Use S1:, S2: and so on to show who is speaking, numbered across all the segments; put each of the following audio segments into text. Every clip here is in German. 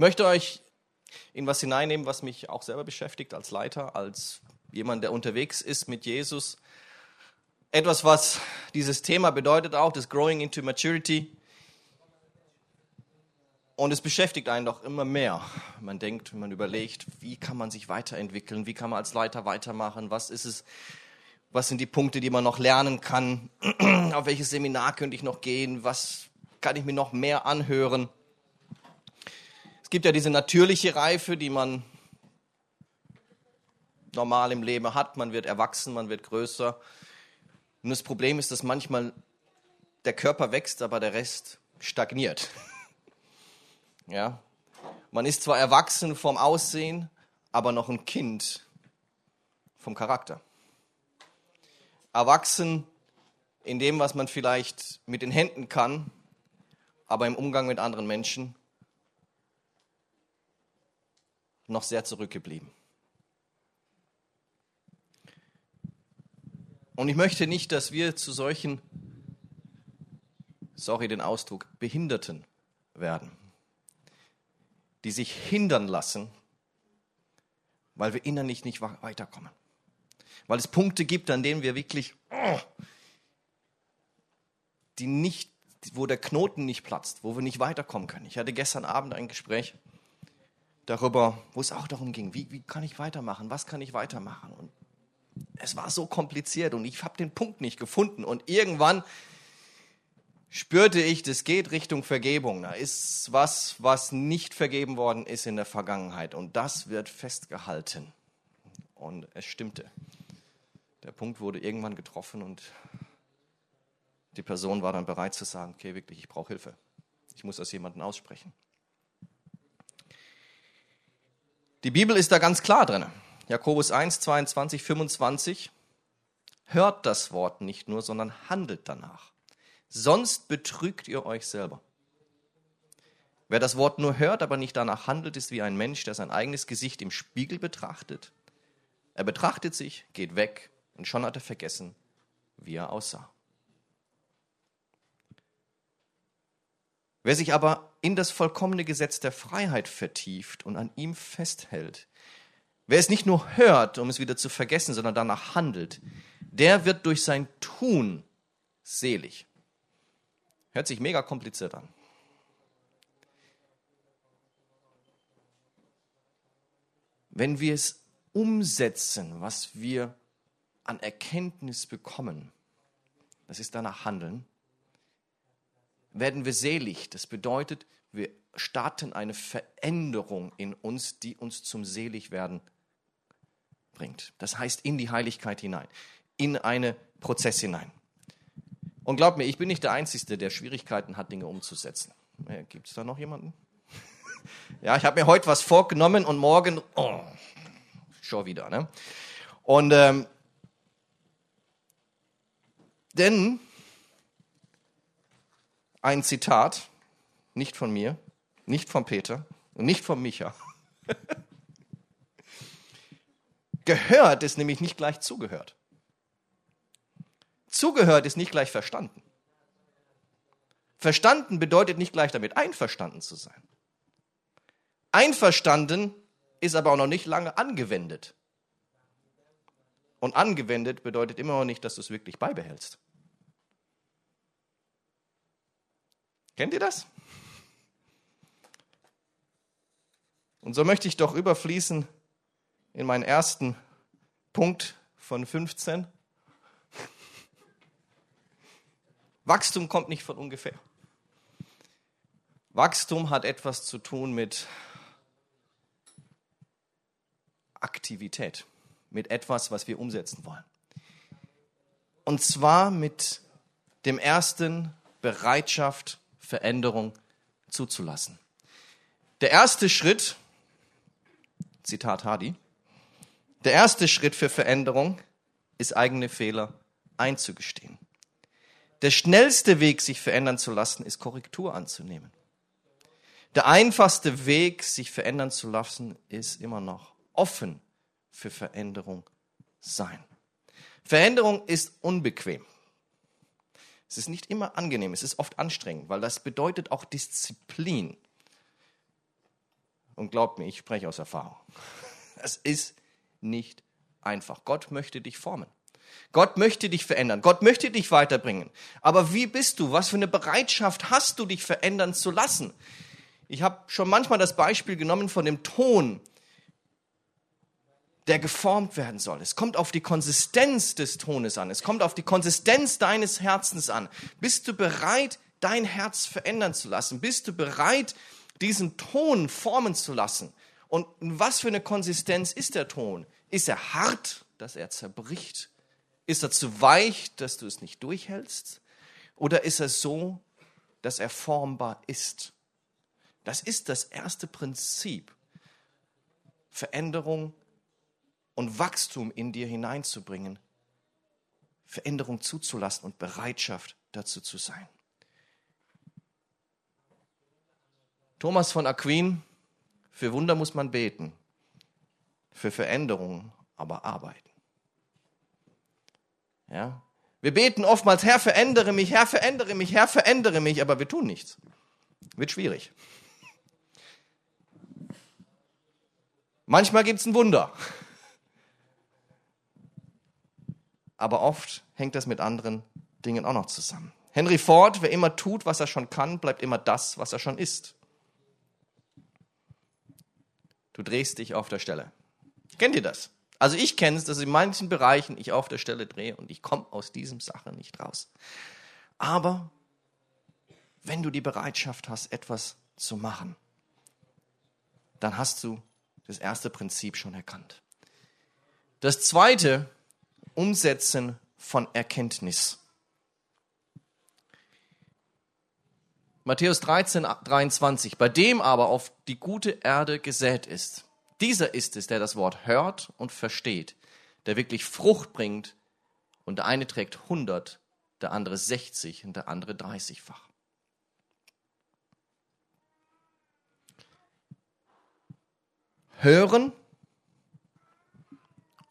S1: Möchte euch in was hineinnehmen, was mich auch selber beschäftigt als Leiter, als jemand, der unterwegs ist mit Jesus. Etwas, was dieses Thema bedeutet auch, das Growing into Maturity. Und es beschäftigt einen doch immer mehr. Man denkt, man überlegt, wie kann man sich weiterentwickeln, wie kann man als Leiter weitermachen, was ist es, was sind die Punkte, die man noch lernen kann, auf welches Seminar könnte ich noch gehen, was kann ich mir noch mehr anhören. Es gibt ja diese natürliche Reife, die man normal im Leben hat. Man wird erwachsen, man wird größer. Und das Problem ist, dass manchmal der Körper wächst, aber der Rest stagniert. Ja? Man ist zwar erwachsen vom Aussehen, aber noch ein Kind vom Charakter. Erwachsen in dem, was man vielleicht mit den Händen kann, aber im Umgang mit anderen Menschen noch sehr zurückgeblieben. Und ich möchte nicht, dass wir zu solchen, sorry den Ausdruck, Behinderten werden die sich hindern lassen, weil wir innerlich nicht weiterkommen. Weil es Punkte gibt, an denen wir wirklich, oh, die nicht, wo der Knoten nicht platzt, wo wir nicht weiterkommen können. Ich hatte gestern Abend ein Gespräch darüber, wo es auch darum ging, wie, wie kann ich weitermachen, was kann ich weitermachen. Und es war so kompliziert und ich habe den Punkt nicht gefunden. Und irgendwann spürte ich, das geht Richtung Vergebung. Da ist was, was nicht vergeben worden ist in der Vergangenheit. Und das wird festgehalten. Und es stimmte. Der Punkt wurde irgendwann getroffen und die Person war dann bereit zu sagen, okay, wirklich, ich brauche Hilfe. Ich muss das jemandem aussprechen. Die Bibel ist da ganz klar drin. Jakobus 1, 22, 25. Hört das Wort nicht nur, sondern handelt danach sonst betrügt ihr euch selber. Wer das Wort nur hört, aber nicht danach handelt, ist wie ein Mensch, der sein eigenes Gesicht im Spiegel betrachtet. Er betrachtet sich, geht weg und schon hat er vergessen, wie er aussah. Wer sich aber in das vollkommene Gesetz der Freiheit vertieft und an ihm festhält, wer es nicht nur hört, um es wieder zu vergessen, sondern danach handelt, der wird durch sein Tun selig. Hört sich mega kompliziert an. Wenn wir es umsetzen, was wir an Erkenntnis bekommen, das ist danach Handeln, werden wir selig. Das bedeutet, wir starten eine Veränderung in uns, die uns zum Seligwerden bringt. Das heißt, in die Heiligkeit hinein, in einen Prozess hinein. Und glaubt mir, ich bin nicht der Einzige, der Schwierigkeiten hat, Dinge umzusetzen. Äh, Gibt es da noch jemanden? ja, ich habe mir heute was vorgenommen und morgen oh, schon wieder. Ne? Und ähm, denn ein Zitat, nicht von mir, nicht von Peter und nicht von Micha. Gehört ist nämlich nicht gleich zugehört. Zugehört ist nicht gleich verstanden. Verstanden bedeutet nicht gleich damit einverstanden zu sein. Einverstanden ist aber auch noch nicht lange angewendet. Und angewendet bedeutet immer noch nicht, dass du es wirklich beibehältst. Kennt ihr das? Und so möchte ich doch überfließen in meinen ersten Punkt von 15. Wachstum kommt nicht von ungefähr. Wachstum hat etwas zu tun mit Aktivität, mit etwas, was wir umsetzen wollen. Und zwar mit dem ersten Bereitschaft, Veränderung zuzulassen. Der erste Schritt, Zitat Hardy, der erste Schritt für Veränderung ist eigene Fehler einzugestehen. Der schnellste Weg, sich verändern zu lassen, ist Korrektur anzunehmen. Der einfachste Weg, sich verändern zu lassen, ist immer noch offen für Veränderung sein. Veränderung ist unbequem. Es ist nicht immer angenehm, es ist oft anstrengend, weil das bedeutet auch Disziplin. Und glaubt mir, ich spreche aus Erfahrung. Es ist nicht einfach. Gott möchte dich formen. Gott möchte dich verändern. Gott möchte dich weiterbringen. Aber wie bist du? Was für eine Bereitschaft hast du, dich verändern zu lassen? Ich habe schon manchmal das Beispiel genommen von dem Ton, der geformt werden soll. Es kommt auf die Konsistenz des Tones an. Es kommt auf die Konsistenz deines Herzens an. Bist du bereit, dein Herz verändern zu lassen? Bist du bereit, diesen Ton formen zu lassen? Und was für eine Konsistenz ist der Ton? Ist er hart, dass er zerbricht? Ist er zu weich, dass du es nicht durchhältst? Oder ist er so, dass er formbar ist? Das ist das erste Prinzip. Veränderung und Wachstum in dir hineinzubringen. Veränderung zuzulassen und Bereitschaft dazu zu sein. Thomas von Aquin, für Wunder muss man beten, für Veränderung aber arbeiten. Ja? Wir beten oftmals, Herr, verändere mich, Herr, verändere mich, Herr, verändere mich, aber wir tun nichts. Wird schwierig. Manchmal gibt es ein Wunder. Aber oft hängt das mit anderen Dingen auch noch zusammen. Henry Ford, wer immer tut, was er schon kann, bleibt immer das, was er schon ist. Du drehst dich auf der Stelle. Kennt ihr das? Also ich kenne es, dass in manchen Bereichen ich auf der Stelle drehe und ich komme aus diesem Sache nicht raus. Aber wenn du die Bereitschaft hast, etwas zu machen, dann hast du das erste Prinzip schon erkannt. Das zweite, Umsetzen von Erkenntnis. Matthäus 13, 23. Bei dem aber auf die gute Erde gesät ist, dieser ist es, der das Wort hört und versteht, der wirklich Frucht bringt und der eine trägt 100, der andere 60 und der andere 30-fach. hören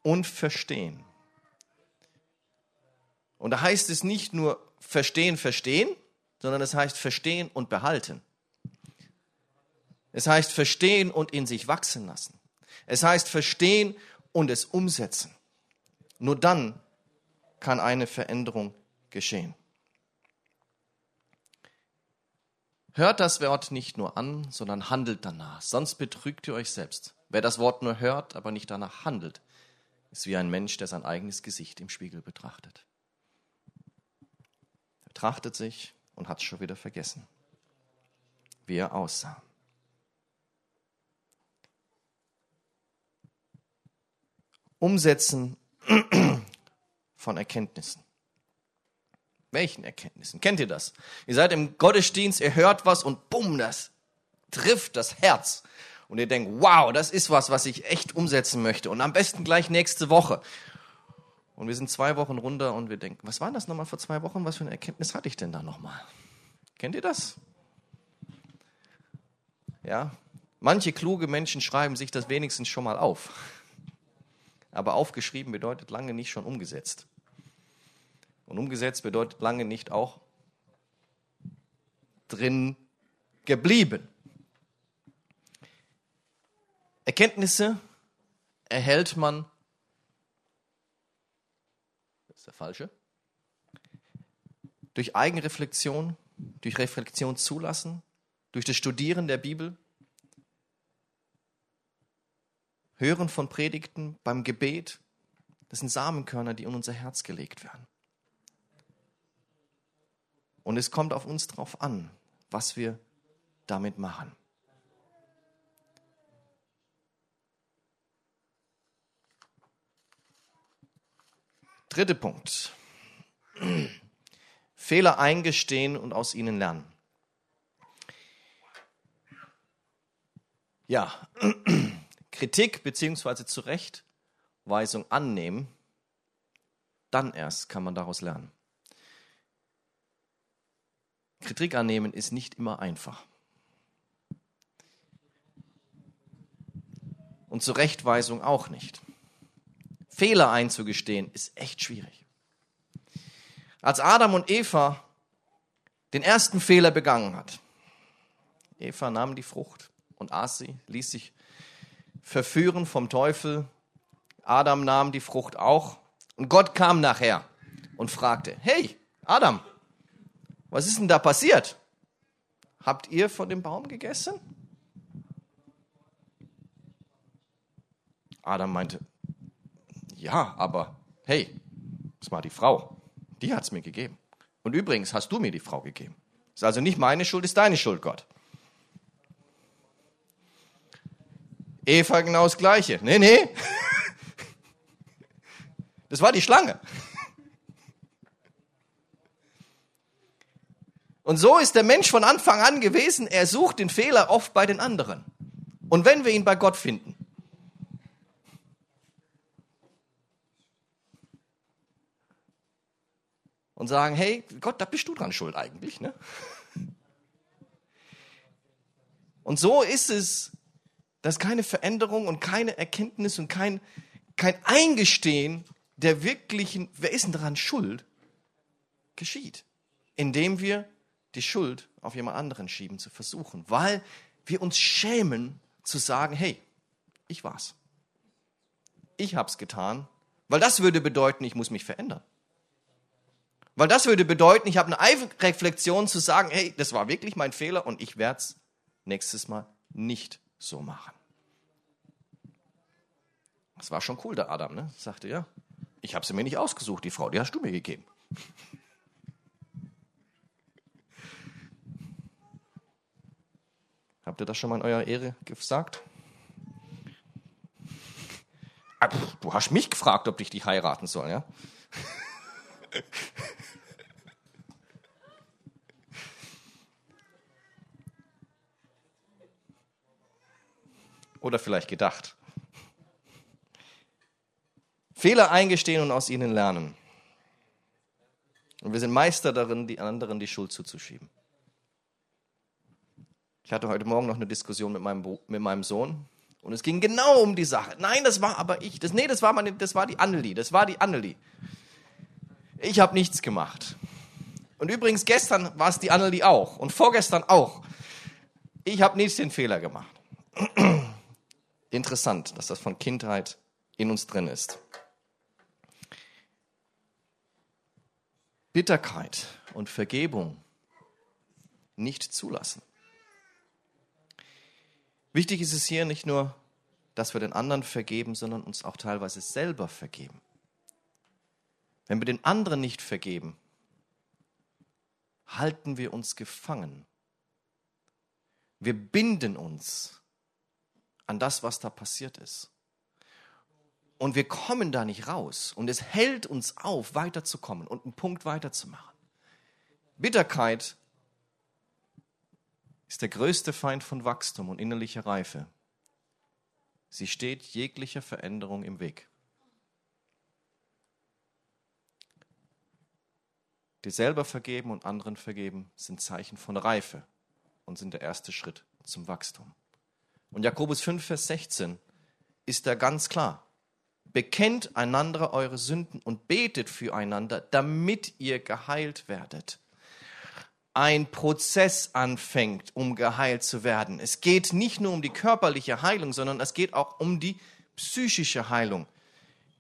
S1: und verstehen. Und da heißt es nicht nur verstehen, verstehen, sondern es heißt verstehen und behalten. Es heißt verstehen und in sich wachsen lassen. Es heißt verstehen und es umsetzen. Nur dann kann eine Veränderung geschehen. Hört das Wort nicht nur an, sondern handelt danach, sonst betrügt ihr euch selbst. Wer das Wort nur hört, aber nicht danach handelt, ist wie ein Mensch, der sein eigenes Gesicht im Spiegel betrachtet. Betrachtet sich und hat es schon wieder vergessen, wie er aussah. Umsetzen von Erkenntnissen. Welchen Erkenntnissen? Kennt ihr das? Ihr seid im Gottesdienst, ihr hört was und bumm, das trifft das Herz und ihr denkt, wow, das ist was, was ich echt umsetzen möchte und am besten gleich nächste Woche. Und wir sind zwei Wochen runter und wir denken, was war das nochmal vor zwei Wochen? Was für eine Erkenntnis hatte ich denn da nochmal? Kennt ihr das? Ja, manche kluge Menschen schreiben sich das wenigstens schon mal auf. Aber aufgeschrieben bedeutet lange nicht schon umgesetzt. Und umgesetzt bedeutet lange nicht auch drin geblieben. Erkenntnisse erhält man, der falsche, durch Eigenreflexion, durch Reflexion zulassen, durch das Studieren der Bibel, Hören von Predigten beim Gebet, das sind Samenkörner, die in unser Herz gelegt werden. Und es kommt auf uns drauf an, was wir damit machen. Dritter Punkt. Fehler eingestehen und aus ihnen lernen. Ja, Kritik bzw. Zurechtweisung annehmen, dann erst kann man daraus lernen. Kritik annehmen ist nicht immer einfach. Und Zurechtweisung auch nicht. Fehler einzugestehen, ist echt schwierig. Als Adam und Eva den ersten Fehler begangen hat, Eva nahm die Frucht, und aß sie, ließ sich verführen vom Teufel. Adam nahm die Frucht auch. Und Gott kam nachher und fragte, hey, Adam, was ist denn da passiert? Habt ihr von dem Baum gegessen? Adam meinte, ja, aber hey, das war die Frau. Die hat es mir gegeben. Und übrigens hast du mir die Frau gegeben. Ist also nicht meine Schuld, ist deine Schuld, Gott. Eva genau das Gleiche. Nee, nee. Das war die Schlange. Und so ist der Mensch von Anfang an gewesen. Er sucht den Fehler oft bei den anderen. Und wenn wir ihn bei Gott finden, und sagen, hey, Gott, da bist du dran schuld eigentlich. Ne? Und so ist es, dass keine Veränderung und keine Erkenntnis und kein, kein Eingestehen der wirklichen, wer ist denn daran schuld, geschieht. Indem wir die Schuld auf jemand anderen schieben zu versuchen, weil wir uns schämen zu sagen, hey, ich war's. Ich hab's getan, weil das würde bedeuten, ich muss mich verändern. Weil das würde bedeuten, ich habe eine Eigenreflexion zu sagen, hey, das war wirklich mein Fehler und ich werde es nächstes Mal nicht so machen. Das war schon cool, der Adam, ne? Sagte, ja, ich habe sie mir nicht ausgesucht, die Frau, die hast du mir gegeben. Habt ihr das schon mal in eurer Ehre gesagt? Ah, du hast mich gefragt, ob ich dich heiraten soll, ja? Oder vielleicht gedacht. Fehler eingestehen und aus ihnen lernen. Und wir sind Meister darin, die anderen die Schuld zuzuschieben. Ich hatte heute Morgen noch eine Diskussion mit meinem, mit meinem Sohn und es ging genau um die Sache. Nein, das war aber ich. Das, nee, das war, meine, das war die Annelie. Das war die Annelie. Ich habe nichts gemacht. Und übrigens, gestern war es die Annelie auch und vorgestern auch. Ich habe nicht den Fehler gemacht. Interessant, dass das von Kindheit in uns drin ist. Bitterkeit und Vergebung nicht zulassen. Wichtig ist es hier nicht nur, dass wir den anderen vergeben, sondern uns auch teilweise selber vergeben. Wenn wir den anderen nicht vergeben, halten wir uns gefangen. Wir binden uns an das, was da passiert ist. Und wir kommen da nicht raus. Und es hält uns auf, weiterzukommen und einen Punkt weiterzumachen. Bitterkeit ist der größte Feind von Wachstum und innerlicher Reife. Sie steht jeglicher Veränderung im Weg. Dir selber vergeben und anderen vergeben sind Zeichen von Reife und sind der erste Schritt zum Wachstum. Und Jakobus 5, Vers 16 ist da ganz klar. Bekennt einander eure Sünden und betet füreinander, damit ihr geheilt werdet. Ein Prozess anfängt, um geheilt zu werden. Es geht nicht nur um die körperliche Heilung, sondern es geht auch um die psychische Heilung,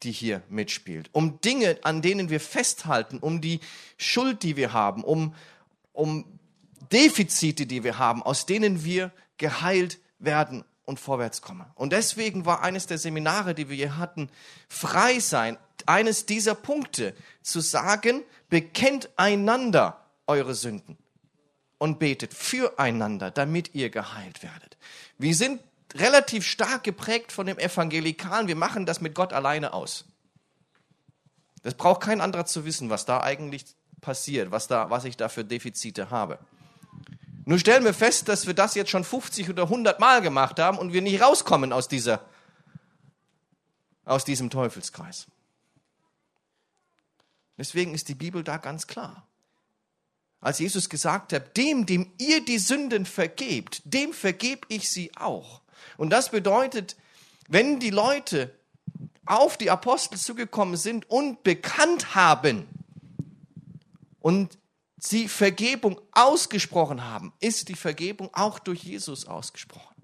S1: die hier mitspielt. Um Dinge, an denen wir festhalten, um die Schuld, die wir haben, um, um Defizite, die wir haben, aus denen wir geheilt werden werden und vorwärts kommen. Und deswegen war eines der Seminare, die wir hier hatten, frei sein, eines dieser Punkte zu sagen, bekennt einander eure Sünden und betet füreinander, damit ihr geheilt werdet. Wir sind relativ stark geprägt von dem Evangelikalen. Wir machen das mit Gott alleine aus. Das braucht kein anderer zu wissen, was da eigentlich passiert, was, da, was ich da für Defizite habe. Nun stellen wir fest, dass wir das jetzt schon 50 oder 100 Mal gemacht haben und wir nicht rauskommen aus, dieser, aus diesem Teufelskreis. Deswegen ist die Bibel da ganz klar. Als Jesus gesagt hat, dem, dem ihr die Sünden vergebt, dem vergebe ich sie auch. Und das bedeutet, wenn die Leute auf die Apostel zugekommen sind und bekannt haben und sie Vergebung ausgesprochen haben, ist die Vergebung auch durch Jesus ausgesprochen.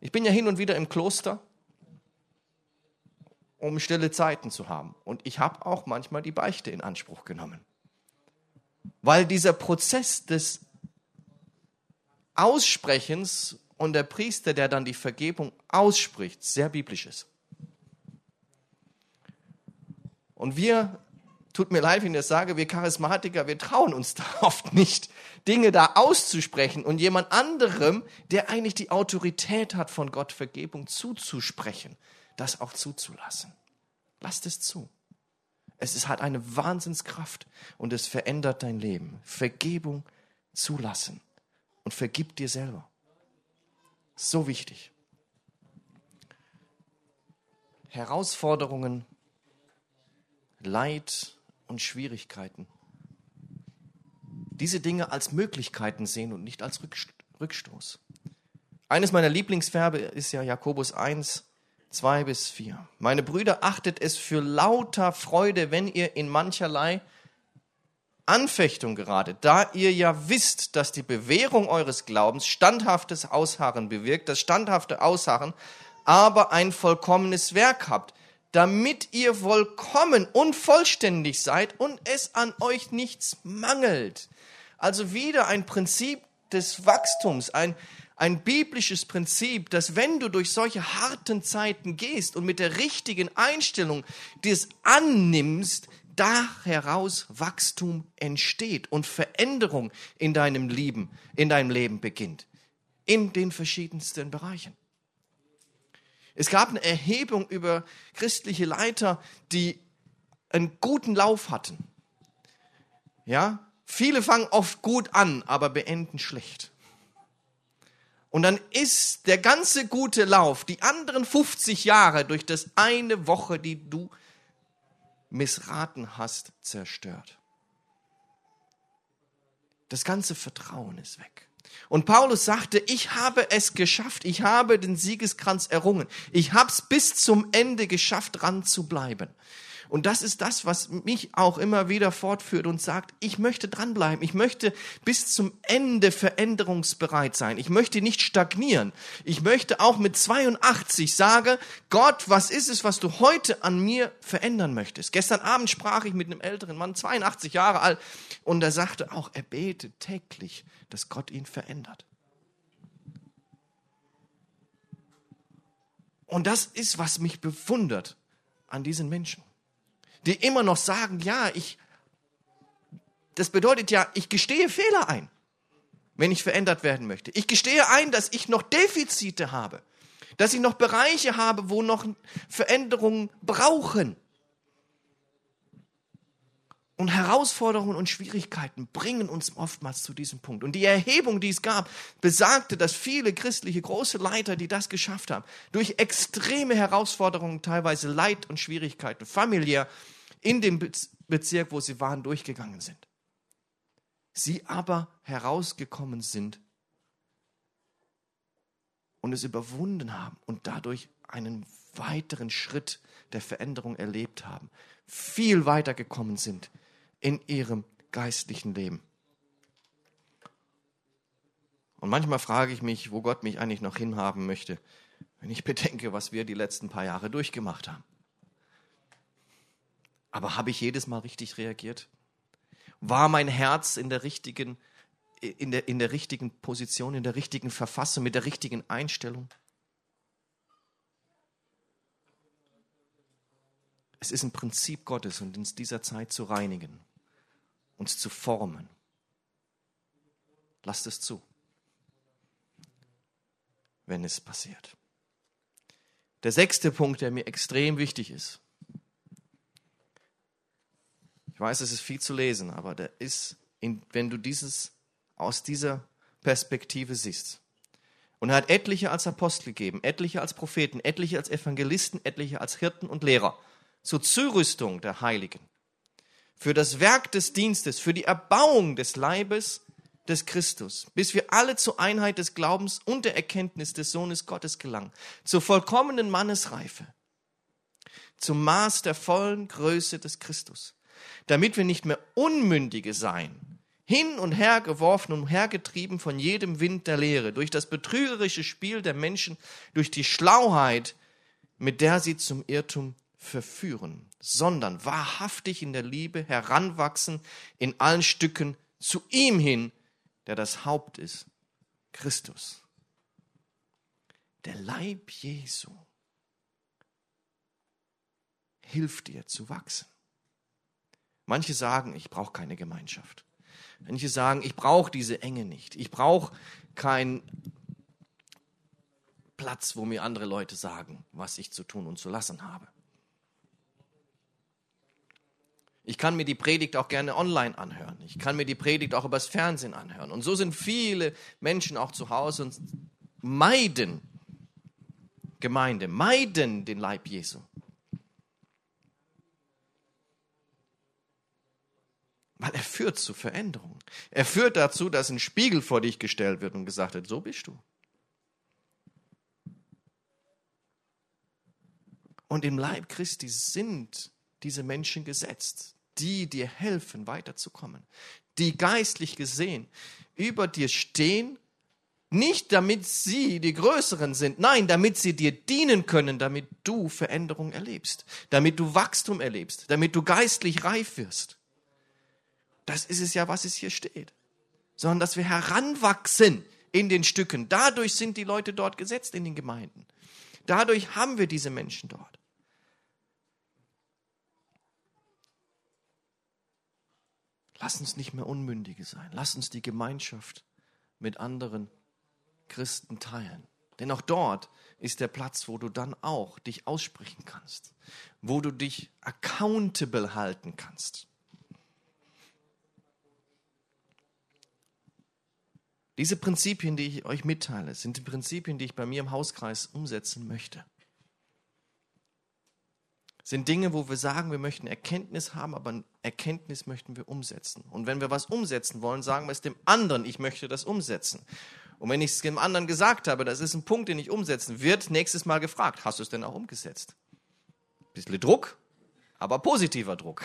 S1: Ich bin ja hin und wieder im Kloster, um stille Zeiten zu haben. Und ich habe auch manchmal die Beichte in Anspruch genommen. Weil dieser Prozess des Aussprechens und der Priester, der dann die Vergebung ausspricht, sehr biblisch ist. Und wir, tut mir leid, wenn ich das sage, wir Charismatiker, wir trauen uns da oft nicht, Dinge da auszusprechen und jemand anderem, der eigentlich die Autorität hat, von Gott Vergebung zuzusprechen, das auch zuzulassen. Lasst es zu. Es ist, hat eine Wahnsinnskraft und es verändert dein Leben. Vergebung zulassen und vergib dir selber. So wichtig. Herausforderungen, Leid und Schwierigkeiten diese Dinge als Möglichkeiten sehen und nicht als Rückstoß. Eines meiner Lieblingsverbe ist ja Jakobus 1, 2 bis 4. Meine Brüder, achtet es für lauter Freude, wenn ihr in mancherlei Anfechtung geratet, da ihr ja wisst, dass die Bewährung eures Glaubens standhaftes Ausharren bewirkt, das standhafte Ausharren aber ein vollkommenes Werk habt, damit ihr vollkommen und vollständig seid und es an euch nichts mangelt. Also wieder ein Prinzip des Wachstums, ein, ein biblisches Prinzip, dass wenn du durch solche harten Zeiten gehst und mit der richtigen Einstellung das annimmst, da heraus Wachstum entsteht und Veränderung in deinem Leben, in deinem Leben beginnt. In den verschiedensten Bereichen. Es gab eine Erhebung über christliche Leiter, die einen guten Lauf hatten. Ja, Viele fangen oft gut an, aber beenden schlecht. Und dann ist der ganze gute Lauf, die anderen 50 Jahre durch das eine Woche, die du missraten hast, zerstört. Das ganze Vertrauen ist weg. Und Paulus sagte, ich habe es geschafft, ich habe den Siegeskranz errungen, ich habe es bis zum Ende geschafft, dran zu bleiben. Und das ist das, was mich auch immer wieder fortführt und sagt, ich möchte dranbleiben. Ich möchte bis zum Ende veränderungsbereit sein. Ich möchte nicht stagnieren. Ich möchte auch mit 82 sagen, Gott, was ist es, was du heute an mir verändern möchtest? Gestern Abend sprach ich mit einem älteren Mann, 82 Jahre alt, und er sagte auch, er betet täglich, dass Gott ihn verändert. Und das ist, was mich bewundert an diesen Menschen die immer noch sagen, ja, ich, das bedeutet ja, ich gestehe Fehler ein, wenn ich verändert werden möchte. Ich gestehe ein, dass ich noch Defizite habe, dass ich noch Bereiche habe, wo noch Veränderungen brauchen. Und Herausforderungen und Schwierigkeiten bringen uns oftmals zu diesem Punkt. Und die Erhebung, die es gab, besagte, dass viele christliche große Leiter, die das geschafft haben, durch extreme Herausforderungen, teilweise Leid und Schwierigkeiten, familiär, in dem Bezirk, wo sie waren, durchgegangen sind. Sie aber herausgekommen sind und es überwunden haben und dadurch einen weiteren Schritt der Veränderung erlebt haben, viel weiter gekommen sind in ihrem geistlichen Leben. Und manchmal frage ich mich, wo Gott mich eigentlich noch hinhaben möchte, wenn ich bedenke, was wir die letzten paar Jahre durchgemacht haben. Aber habe ich jedes Mal richtig reagiert? War mein Herz in der richtigen, in der, in der richtigen Position, in der richtigen Verfassung, mit der richtigen Einstellung? Es ist ein Prinzip Gottes und in dieser Zeit zu reinigen, uns zu formen. Lasst es zu, wenn es passiert. Der sechste Punkt, der mir extrem wichtig ist, ich weiß, es ist viel zu lesen, aber der ist, wenn du dieses aus dieser Perspektive siehst. Und er hat etliche als Apostel gegeben, etliche als Propheten, etliche als Evangelisten, etliche als Hirten und Lehrer zur Zurüstung der Heiligen, für das Werk des Dienstes, für die Erbauung des Leibes des Christus, bis wir alle zur Einheit des Glaubens und der Erkenntnis des Sohnes Gottes gelangen, zur vollkommenen Mannesreife, zum Maß der vollen Größe des Christus, damit wir nicht mehr Unmündige sein, hin und her geworfen und hergetrieben von jedem Wind der Lehre, durch das betrügerische Spiel der Menschen, durch die Schlauheit, mit der sie zum Irrtum verführen, sondern wahrhaftig in der Liebe heranwachsen in allen Stücken zu ihm hin, der das Haupt ist, Christus. Der Leib Jesu hilft dir zu wachsen. Manche sagen, ich brauche keine Gemeinschaft. Manche sagen, ich brauche diese Enge nicht. Ich brauche keinen Platz, wo mir andere Leute sagen, was ich zu tun und zu lassen habe. Ich kann mir die Predigt auch gerne online anhören. Ich kann mir die Predigt auch übers Fernsehen anhören. Und so sind viele Menschen auch zu Hause und meiden Gemeinde, meiden den Leib Jesu. Weil er führt zu Veränderungen. Er führt dazu, dass ein Spiegel vor dich gestellt wird und gesagt wird, so bist du. Und im Leib Christi sind diese Menschen gesetzt, die dir helfen, weiterzukommen, die geistlich gesehen über dir stehen, nicht damit sie die Größeren sind, nein, damit sie dir dienen können, damit du Veränderung erlebst, damit du Wachstum erlebst, damit du geistlich reif wirst. Das ist es ja, was es hier steht. Sondern dass wir heranwachsen in den Stücken. Dadurch sind die Leute dort gesetzt in den Gemeinden. Dadurch haben wir diese Menschen dort. Lass uns nicht mehr Unmündige sein. Lass uns die Gemeinschaft mit anderen Christen teilen. Denn auch dort ist der Platz, wo du dann auch dich aussprechen kannst, wo du dich accountable halten kannst. Diese Prinzipien, die ich euch mitteile, sind die Prinzipien, die ich bei mir im Hauskreis umsetzen möchte. Sind Dinge, wo wir sagen, wir möchten Erkenntnis haben, aber Erkenntnis möchten wir umsetzen. Und wenn wir was umsetzen wollen, sagen wir es dem anderen, ich möchte das umsetzen. Und wenn ich es dem anderen gesagt habe, das ist ein Punkt, den ich umsetzen, wird nächstes Mal gefragt, hast du es denn auch umgesetzt? Bisschen Druck, aber positiver Druck.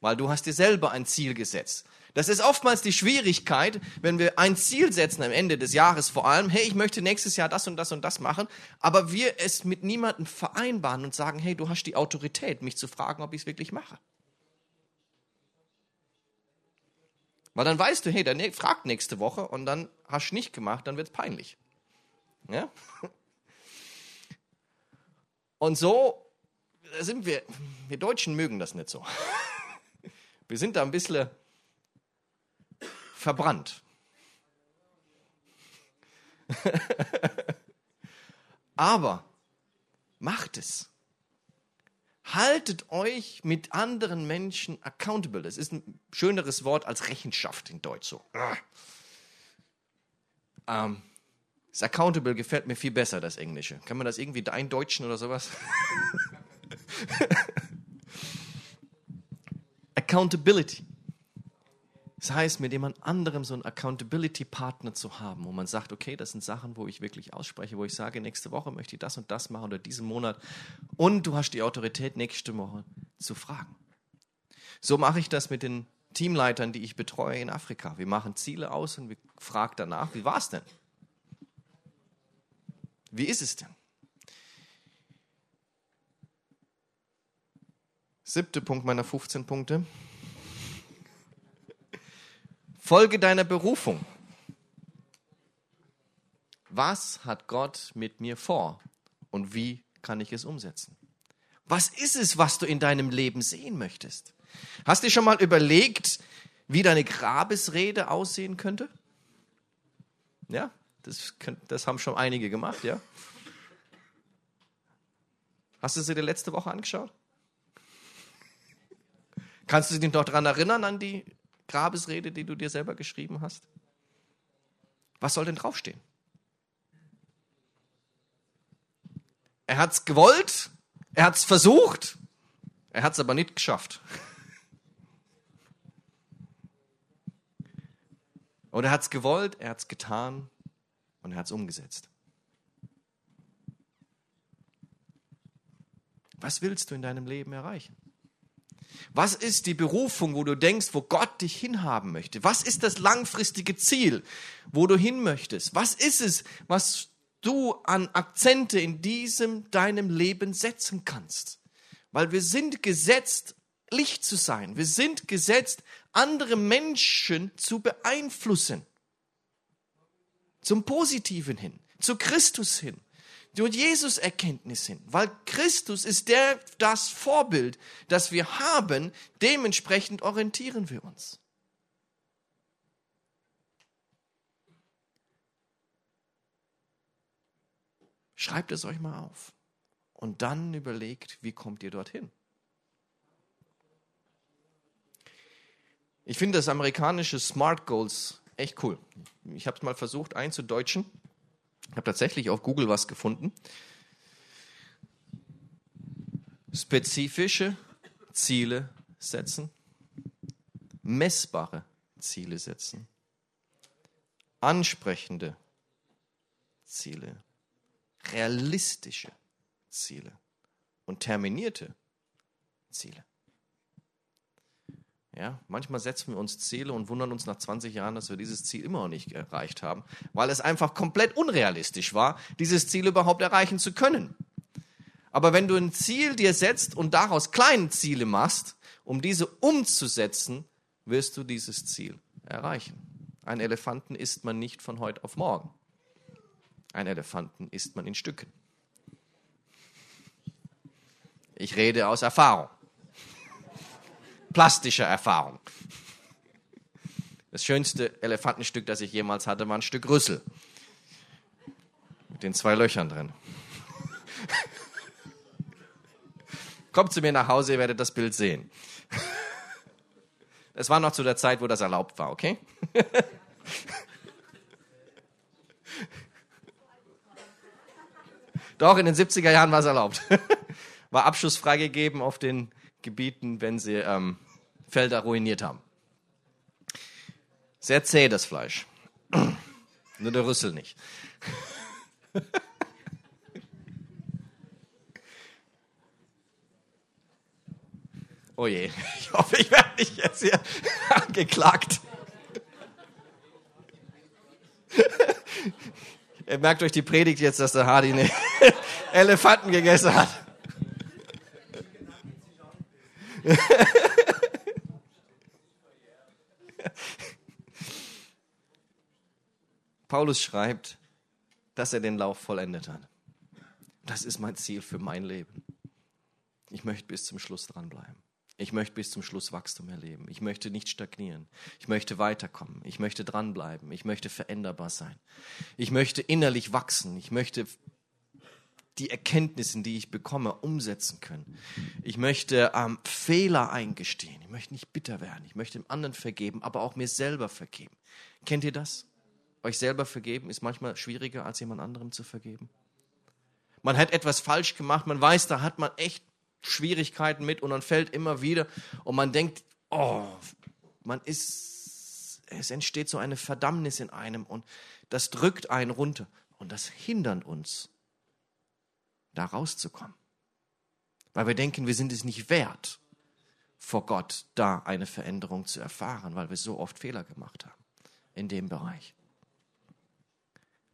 S1: Weil du hast dir selber ein Ziel gesetzt. Das ist oftmals die Schwierigkeit, wenn wir ein Ziel setzen am Ende des Jahres vor allem, hey, ich möchte nächstes Jahr das und das und das machen, aber wir es mit niemandem vereinbaren und sagen, hey, du hast die Autorität, mich zu fragen, ob ich es wirklich mache. Weil dann weißt du, hey, der fragt nächste Woche und dann hast du nicht gemacht, dann wird es peinlich. Ja? Und so sind wir, wir Deutschen mögen das nicht so. Wir sind da ein bisschen verbrannt. Aber macht es. Haltet euch mit anderen Menschen accountable. Das ist ein schöneres Wort als Rechenschaft in Deutsch. So. Ähm, das accountable gefällt mir viel besser, das Englische. Kann man das irgendwie eindeutschen oder sowas? Accountability. Das heißt, mit jemand anderem so einen Accountability-Partner zu haben, wo man sagt, okay, das sind Sachen, wo ich wirklich ausspreche, wo ich sage, nächste Woche möchte ich das und das machen oder diesen Monat. Und du hast die Autorität, nächste Woche zu fragen. So mache ich das mit den Teamleitern, die ich betreue in Afrika. Wir machen Ziele aus und wir fragen danach, wie war es denn? Wie ist es denn? Siebte Punkt meiner 15 Punkte. Folge deiner Berufung. Was hat Gott mit mir vor und wie kann ich es umsetzen? Was ist es, was du in deinem Leben sehen möchtest? Hast du schon mal überlegt, wie deine Grabesrede aussehen könnte? Ja, das, das haben schon einige gemacht, ja. Hast du sie dir letzte Woche angeschaut? Kannst du dich noch daran erinnern, an die Grabesrede, die du dir selber geschrieben hast? Was soll denn draufstehen? Er hat es gewollt, er hat es versucht, er hat es aber nicht geschafft. Oder er hat es gewollt, er hat es getan und er hat es umgesetzt. Was willst du in deinem Leben erreichen? Was ist die Berufung, wo du denkst, wo Gott dich hinhaben möchte? Was ist das langfristige Ziel, wo du hin möchtest? Was ist es, was du an Akzente in diesem deinem Leben setzen kannst? Weil wir sind gesetzt, Licht zu sein. Wir sind gesetzt, andere Menschen zu beeinflussen. Zum Positiven hin, zu Christus hin durch Jesus Erkenntnis hin, weil Christus ist der, das Vorbild, das wir haben, dementsprechend orientieren wir uns. Schreibt es euch mal auf und dann überlegt, wie kommt ihr dorthin. Ich finde das amerikanische Smart Goals echt cool. Ich habe es mal versucht einzudeutschen. Ich habe tatsächlich auf Google was gefunden. Spezifische Ziele setzen, messbare Ziele setzen, ansprechende Ziele, realistische Ziele und terminierte Ziele. Ja, manchmal setzen wir uns Ziele und wundern uns nach 20 Jahren, dass wir dieses Ziel immer noch nicht erreicht haben, weil es einfach komplett unrealistisch war, dieses Ziel überhaupt erreichen zu können. Aber wenn du ein Ziel dir setzt und daraus kleine Ziele machst, um diese umzusetzen, wirst du dieses Ziel erreichen. Ein Elefanten isst man nicht von heute auf morgen. Ein Elefanten isst man in Stücken. Ich rede aus Erfahrung plastischer Erfahrung. Das schönste Elefantenstück, das ich jemals hatte, war ein Stück Rüssel. Mit den zwei Löchern drin. Kommt zu mir nach Hause, ihr werdet das Bild sehen. Es war noch zu der Zeit, wo das erlaubt war, okay? Doch, in den 70er Jahren war es erlaubt. War Abschuss freigegeben auf den Gebieten, wenn sie ähm, Felder ruiniert haben. Sehr zäh das Fleisch. Nur der Rüssel nicht. oh je, ich hoffe, ich werde nicht jetzt hier angeklagt. Ihr merkt euch die Predigt jetzt, dass der Hardy eine Elefanten gegessen hat. Paulus schreibt, dass er den Lauf vollendet hat. Das ist mein Ziel für mein Leben. Ich möchte bis zum Schluss dranbleiben. Ich möchte bis zum Schluss Wachstum erleben. Ich möchte nicht stagnieren. Ich möchte weiterkommen. Ich möchte dranbleiben. Ich möchte veränderbar sein. Ich möchte innerlich wachsen. Ich möchte die Erkenntnisse, die ich bekomme, umsetzen können. Ich möchte ähm, Fehler eingestehen. Ich möchte nicht bitter werden. Ich möchte dem anderen vergeben, aber auch mir selber vergeben. Kennt ihr das? Euch selber vergeben ist manchmal schwieriger, als jemand anderem zu vergeben. Man hat etwas falsch gemacht, man weiß, da hat man echt Schwierigkeiten mit und man fällt immer wieder und man denkt, oh, man ist, es entsteht so eine Verdammnis in einem und das drückt einen runter und das hindert uns, da rauszukommen. Weil wir denken, wir sind es nicht wert, vor Gott da eine Veränderung zu erfahren, weil wir so oft Fehler gemacht haben in dem Bereich.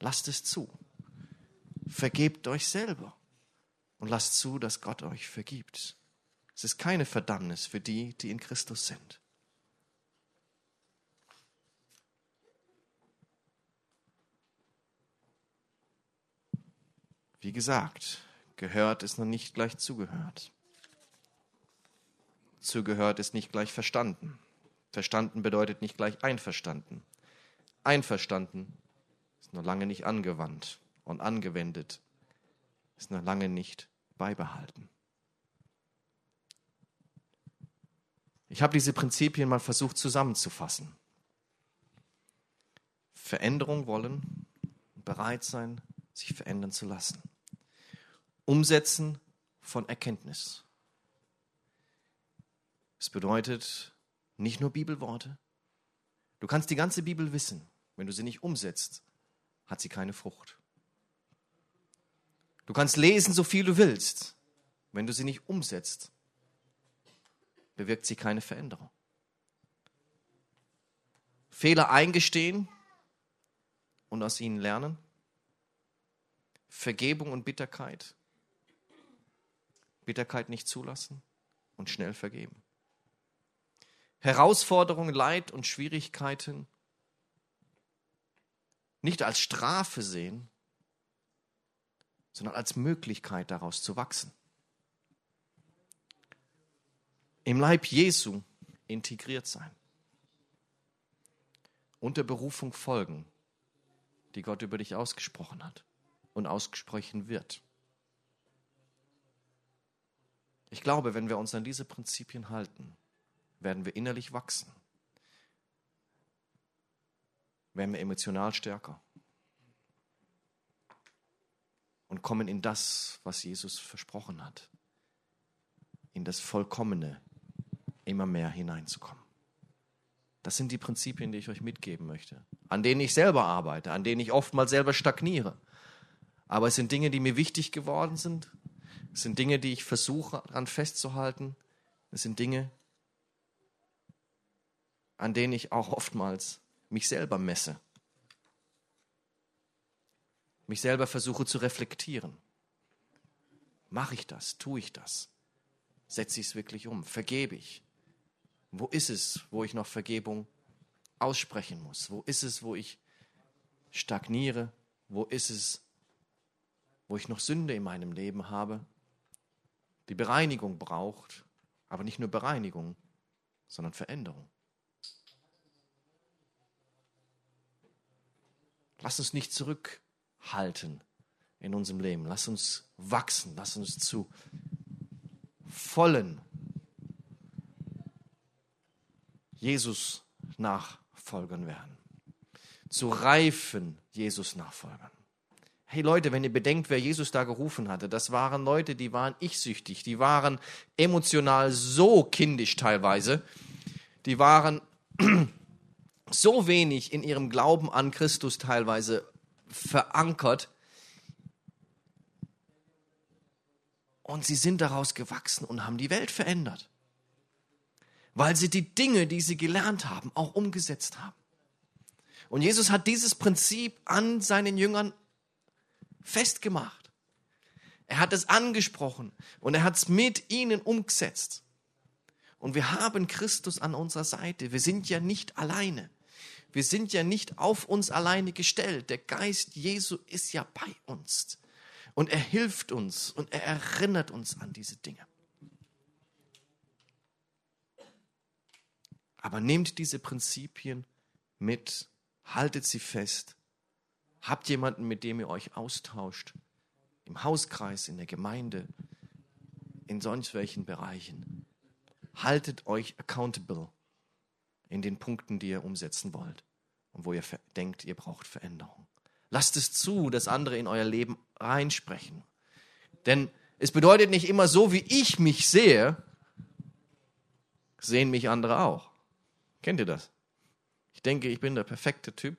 S1: Lasst es zu. Vergebt euch selber und lasst zu, dass Gott euch vergibt. Es ist keine Verdammnis für die, die in Christus sind. Wie gesagt, gehört ist noch nicht gleich zugehört. Zugehört ist nicht gleich verstanden. Verstanden bedeutet nicht gleich einverstanden. Einverstanden ist noch lange nicht angewandt und angewendet, ist noch lange nicht beibehalten. Ich habe diese Prinzipien mal versucht zusammenzufassen. Veränderung wollen, bereit sein, sich verändern zu lassen. Umsetzen von Erkenntnis. Es bedeutet nicht nur Bibelworte. Du kannst die ganze Bibel wissen, wenn du sie nicht umsetzt, hat sie keine Frucht. Du kannst lesen, so viel du willst. Wenn du sie nicht umsetzt, bewirkt sie keine Veränderung. Fehler eingestehen und aus ihnen lernen. Vergebung und Bitterkeit. Bitterkeit nicht zulassen und schnell vergeben. Herausforderungen, Leid und Schwierigkeiten nicht als Strafe sehen, sondern als Möglichkeit daraus zu wachsen. Im Leib Jesu integriert sein. Und der Berufung folgen, die Gott über dich ausgesprochen hat und ausgesprochen wird. Ich glaube, wenn wir uns an diese Prinzipien halten, werden wir innerlich wachsen. Werden wir emotional stärker. Und kommen in das, was Jesus versprochen hat. In das Vollkommene immer mehr hineinzukommen. Das sind die Prinzipien, die ich euch mitgeben möchte, an denen ich selber arbeite, an denen ich oftmals selber stagniere. Aber es sind Dinge, die mir wichtig geworden sind es sind Dinge, die ich versuche an festzuhalten. Es sind Dinge, an denen ich auch oftmals mich selber messe. Mich selber versuche zu reflektieren. Mache ich das? Tue ich das? Setze ich es wirklich um? Vergebe ich? Wo ist es, wo ich noch Vergebung aussprechen muss? Wo ist es, wo ich stagniere? Wo ist es, wo ich noch Sünde in meinem Leben habe? Die Bereinigung braucht, aber nicht nur Bereinigung, sondern Veränderung. Lass uns nicht zurückhalten in unserem Leben. Lass uns wachsen. Lass uns zu vollen Jesus Nachfolgern werden. Zu reifen Jesus Nachfolgern. Hey Leute, wenn ihr bedenkt, wer Jesus da gerufen hatte, das waren Leute, die waren ich-süchtig, die waren emotional so kindisch teilweise, die waren so wenig in ihrem Glauben an Christus teilweise verankert. Und sie sind daraus gewachsen und haben die Welt verändert, weil sie die Dinge, die sie gelernt haben, auch umgesetzt haben. Und Jesus hat dieses Prinzip an seinen Jüngern festgemacht. Er hat es angesprochen und er hat es mit ihnen umgesetzt. Und wir haben Christus an unserer Seite. Wir sind ja nicht alleine. Wir sind ja nicht auf uns alleine gestellt. Der Geist Jesu ist ja bei uns. Und er hilft uns und er erinnert uns an diese Dinge. Aber nehmt diese Prinzipien mit, haltet sie fest Habt jemanden, mit dem ihr euch austauscht. Im Hauskreis, in der Gemeinde, in sonst welchen Bereichen. Haltet euch accountable in den Punkten, die ihr umsetzen wollt und wo ihr denkt, ihr braucht Veränderung. Lasst es zu, dass andere in euer Leben reinsprechen. Denn es bedeutet nicht immer so, wie ich mich sehe, sehen mich andere auch. Kennt ihr das? Ich denke, ich bin der perfekte Typ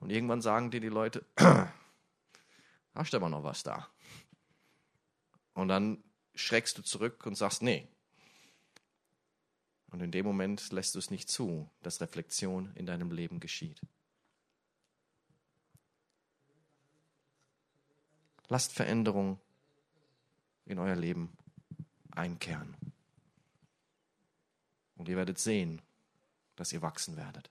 S1: und irgendwann sagen dir die Leute, hast du aber noch was da? Und dann schreckst du zurück und sagst, nee. Und in dem Moment lässt du es nicht zu, dass Reflexion in deinem Leben geschieht. Lasst Veränderung in euer Leben einkehren. Und ihr werdet sehen, dass ihr wachsen werdet.